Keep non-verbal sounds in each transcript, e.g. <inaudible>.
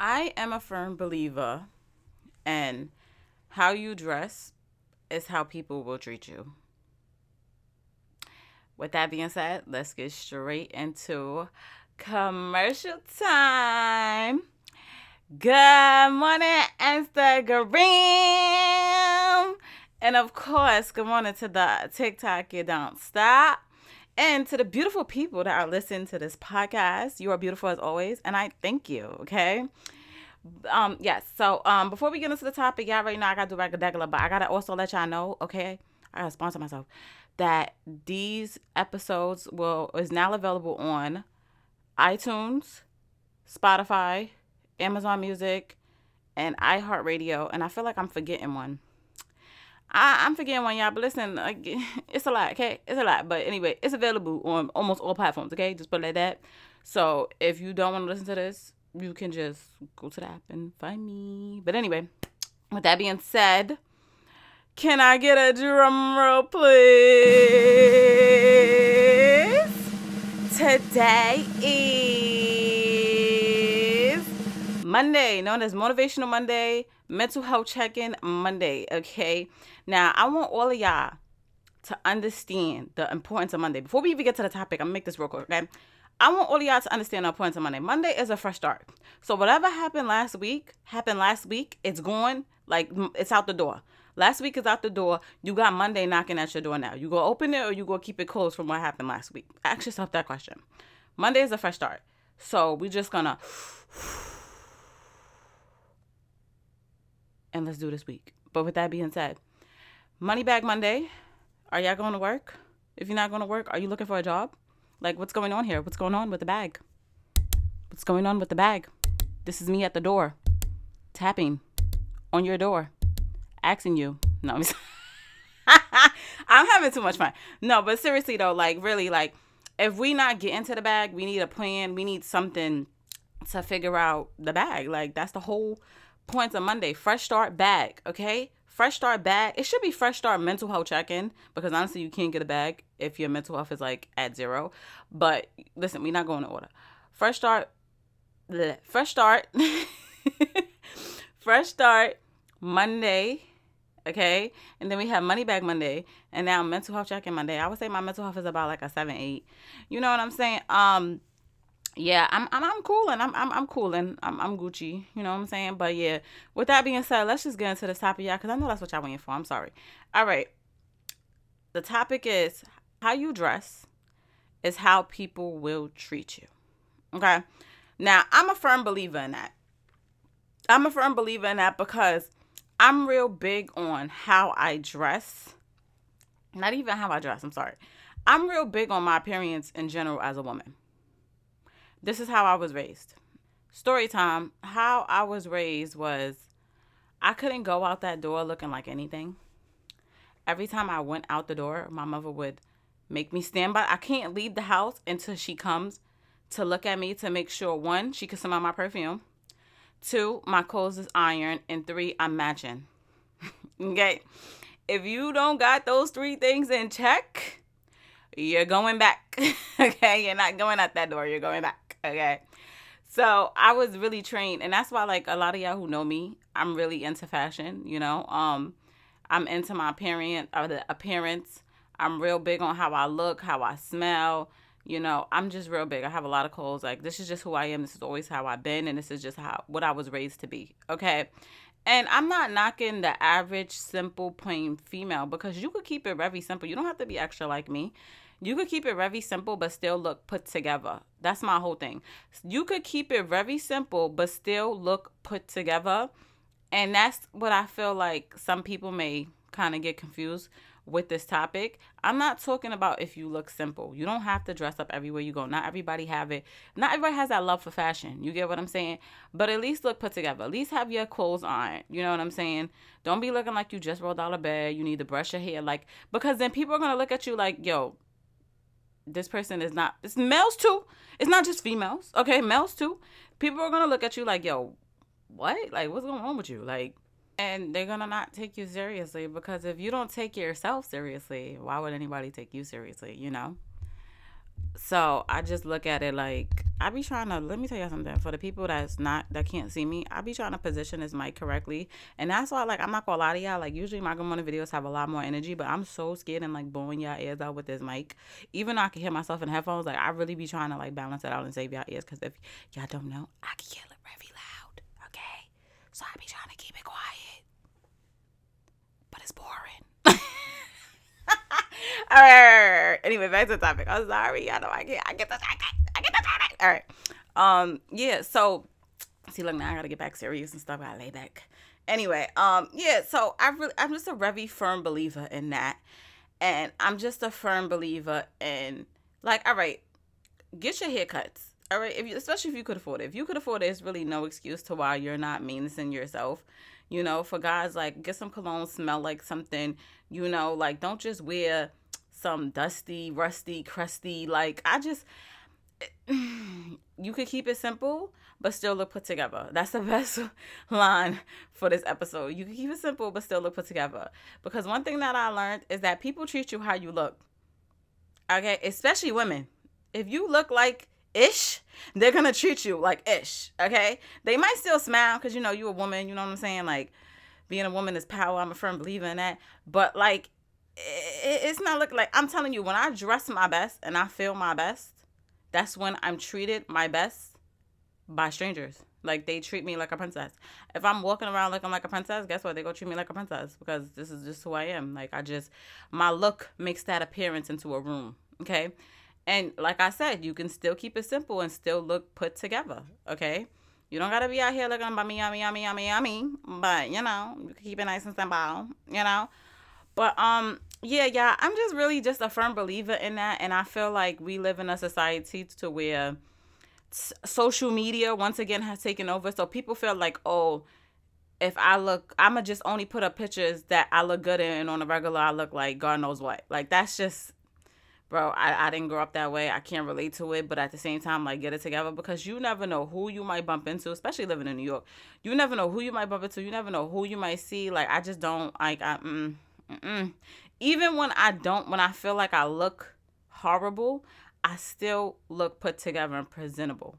I am a firm believer in how you dress is how people will treat you. With that being said, let's get straight into commercial time. Good morning, Instagram. And of course, good morning to the TikTok You Don't Stop. And to the beautiful people that are listening to this podcast, you are beautiful as always, and I thank you. Okay. Um, yes. So, um, before we get into the topic, y'all already know I gotta do regular, but I gotta also let y'all know, okay, I gotta sponsor myself, that these episodes will is now available on iTunes, Spotify, Amazon Music, and iHeartRadio. And I feel like I'm forgetting one. I, I'm forgetting one, y'all, but listen, like, <laughs> it's a lot, okay? It's a lot. But anyway, it's available on almost all platforms, okay? Just put it like that. So if you don't want to listen to this, you can just go to the app and find me. But anyway, with that being said, can I get a drum roll, please? Today is Monday, known as Motivational Monday, Mental Health Check-in Monday. Okay, now I want all of y'all to understand the importance of Monday. Before we even get to the topic, I'm gonna make this real quick. Okay, I want all of y'all to understand the importance of Monday. Monday is a fresh start. So whatever happened last week happened last week. It's gone. Like it's out the door. Last week is out the door. You got Monday knocking at your door now. You go open it or you go keep it closed from what happened last week. Ask yourself that question. Monday is a fresh start. So we're just gonna and let's do this week. But with that being said, Money Bag Monday. Are y'all going to work? If you're not going to work, are you looking for a job? Like, what's going on here? What's going on with the bag? What's going on with the bag? This is me at the door, tapping on your door, asking you. No, I'm, <laughs> I'm having too much fun. No, but seriously though, like really, like if we not get into the bag, we need a plan. We need something to figure out the bag. Like that's the whole point on Monday. Fresh start bag. Okay, fresh start bag. It should be fresh start mental health check in because honestly, you can't get a bag if your mental health is like at zero. But listen, we're not going to order. Fresh start, bleh, fresh start, <laughs> fresh start Monday. Okay, and then we have money bag Monday, and now mental health check in Monday. I would say my mental health is about like a seven, eight. You know what I'm saying? Um, yeah, I'm I'm I'm cool and I'm I'm I'm cool and I'm I'm Gucci. You know what I'm saying? But yeah, with that being said, let's just get into the topic, y'all, because I know that's what y'all waiting for. I'm sorry. All right. The topic is how you dress is how people will treat you. Okay. Now I'm a firm believer in that. I'm a firm believer in that because I'm real big on how I dress. Not even how I dress, I'm sorry. I'm real big on my appearance in general as a woman. This is how I was raised. Story time. How I was raised was I couldn't go out that door looking like anything. Every time I went out the door, my mother would make me stand by. I can't leave the house until she comes to look at me to make sure one, she can smell my perfume. Two, my clothes is ironed. And three, I'm matching. <laughs> okay. If you don't got those three things in check, you're going back. <laughs> okay. You're not going out that door. You're going back. <laughs> Okay. So I was really trained, and that's why like a lot of y'all who know me, I'm really into fashion. You know, um, I'm into my appearance or the appearance. I'm real big on how I look, how I smell. You know, I'm just real big. I have a lot of clothes. Like this is just who I am. This is always how I've been, and this is just how what I was raised to be. Okay. And I'm not knocking the average, simple, plain female because you could keep it very simple. You don't have to be extra like me. You could keep it very simple but still look put together. That's my whole thing. You could keep it very simple but still look put together. And that's what I feel like some people may kind of get confused with this topic. I'm not talking about if you look simple. You don't have to dress up everywhere you go. Not everybody have it. Not everybody has that love for fashion. You get what I'm saying? But at least look put together. At least have your clothes on. You know what I'm saying? Don't be looking like you just rolled out of bed. You need to brush your hair like because then people are going to look at you like, "Yo, this person is not it's males too. It's not just females okay? Males too. People are gonna look at you like yo what? Like what's going on with you? Like and they're gonna not take you seriously because if you don't take yourself seriously why would anybody take you seriously you know So I just look at it like I be trying to let me tell you something. For the people that's not that can't see me, I be trying to position this mic correctly. And that's why like I'm not gonna lie to y'all. Like usually my good morning videos have a lot more energy, but I'm so scared and like blowing y'all ears out with this mic. Even though I can hear myself in headphones, like I really be trying to like balance it out and save y'all ears. Cause if y'all don't know, I can yell it very loud. Okay. So I be trying to keep it quiet. But it's boring. All right, Anyway, back to the topic. I'm sorry. I know I get I get the I get the topic. All right. Um. Yeah. So, see, look now I gotta get back serious and stuff. I gotta lay back. Anyway. Um. Yeah. So I really I'm just a very firm believer in that, and I'm just a firm believer in like all right, get your haircuts. All right, if you, especially if you could afford it. If you could afford it, it's really no excuse to why you're not menacing yourself. You know, for guys, like get some cologne, smell like something. You know, like don't just wear some dusty, rusty, crusty. Like I just you could keep it simple but still look put together. That's the <laughs> best line for this episode. You can keep it simple but still look put together. Because one thing that I learned is that people treat you how you look. Okay, especially women. If you look like ish, they're gonna treat you like ish. Okay, they might still smile because you know you're a woman. You know what I'm saying? Like being a woman is power. I'm a firm believer in that. But like it's not looking like I'm telling you when I dress my best and I feel my best, that's when I'm treated my best by strangers. Like they treat me like a princess. If I'm walking around looking like a princess, guess what? They go treat me like a princess because this is just who I am. Like I just my look makes that appearance into a room. Okay. And like I said, you can still keep it simple and still look put together. Okay. You don't gotta be out here looking yummy, yummy, yummy, yummy, yummy. But you know, you can keep it nice and simple. You know. But um, yeah, yeah, I'm just really just a firm believer in that, and I feel like we live in a society to where social media once again has taken over. So people feel like, oh, if I look, I'ma just only put up pictures that I look good in, and on a regular I look like God knows what. Like that's just, bro. I I didn't grow up that way. I can't relate to it, but at the same time, like get it together because you never know who you might bump into, especially living in New York. You never know who you might bump into. You never know who you might see. Like I just don't like I. Mm, Mm-mm. Even when I don't, when I feel like I look horrible, I still look put together and presentable.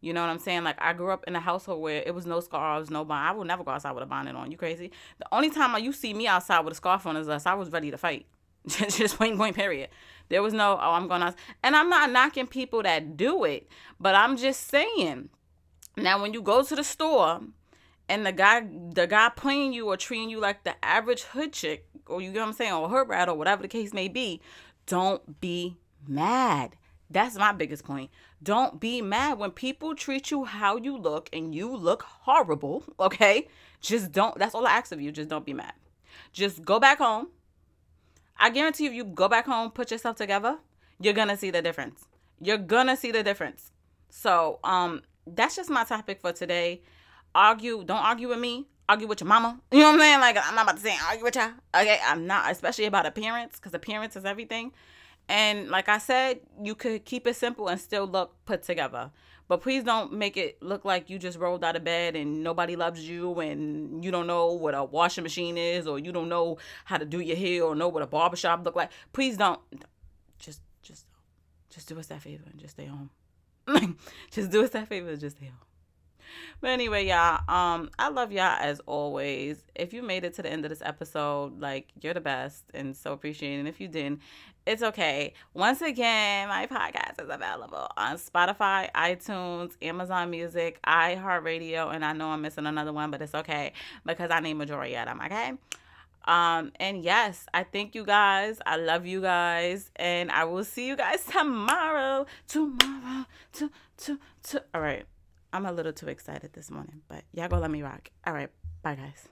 You know what I'm saying? Like I grew up in a household where it was no scarves, no bonnet. I would never go outside with a bonnet on. You crazy? The only time you see me outside with a scarf on is us. I was ready to fight. <laughs> Just point point period. There was no oh I'm going out. And I'm not knocking people that do it, but I'm just saying. Now when you go to the store and the guy the guy playing you or treating you like the average hood chick or you know what I'm saying or her rat or whatever the case may be, don't be mad. That's my biggest point. Don't be mad when people treat you how you look and you look horrible, <laughs> okay? Just don't that's all I ask of you. Just don't be mad. Just go back home. I guarantee you, you go back home, put yourself together, you're gonna see the difference. You're gonna see the difference. So, um, that's just my topic for today argue. Don't argue with me. Argue with your mama. You know what I'm saying? Like I'm not about to say argue with y'all. Okay, I'm not, especially about appearance, because appearance is everything. And like I said, you could keep it simple and still look put together. But please don't make it look like you just rolled out of bed and nobody loves you and you don't know what a washing machine is or you don't know how to do your hair or know what a barbershop look like. Please don't. Just, just, just do us that favor and just stay home. <laughs> just do us that favor and just stay home. But anyway, y'all, um, I love y'all as always. If you made it to the end of this episode, like you're the best and so appreciated. And if you didn't, it's okay. Once again, my podcast is available on Spotify, iTunes, Amazon Music, iHeartRadio, and I know I'm missing another one, but it's okay because I need majority of them, okay? Um, and yes, I thank you guys. I love you guys. And I will see you guys <laughs> tomorrow. Tomorrow. To, to, to. All right. I'm a little too excited this morning, but y'all go let me rock. All right. Bye, guys.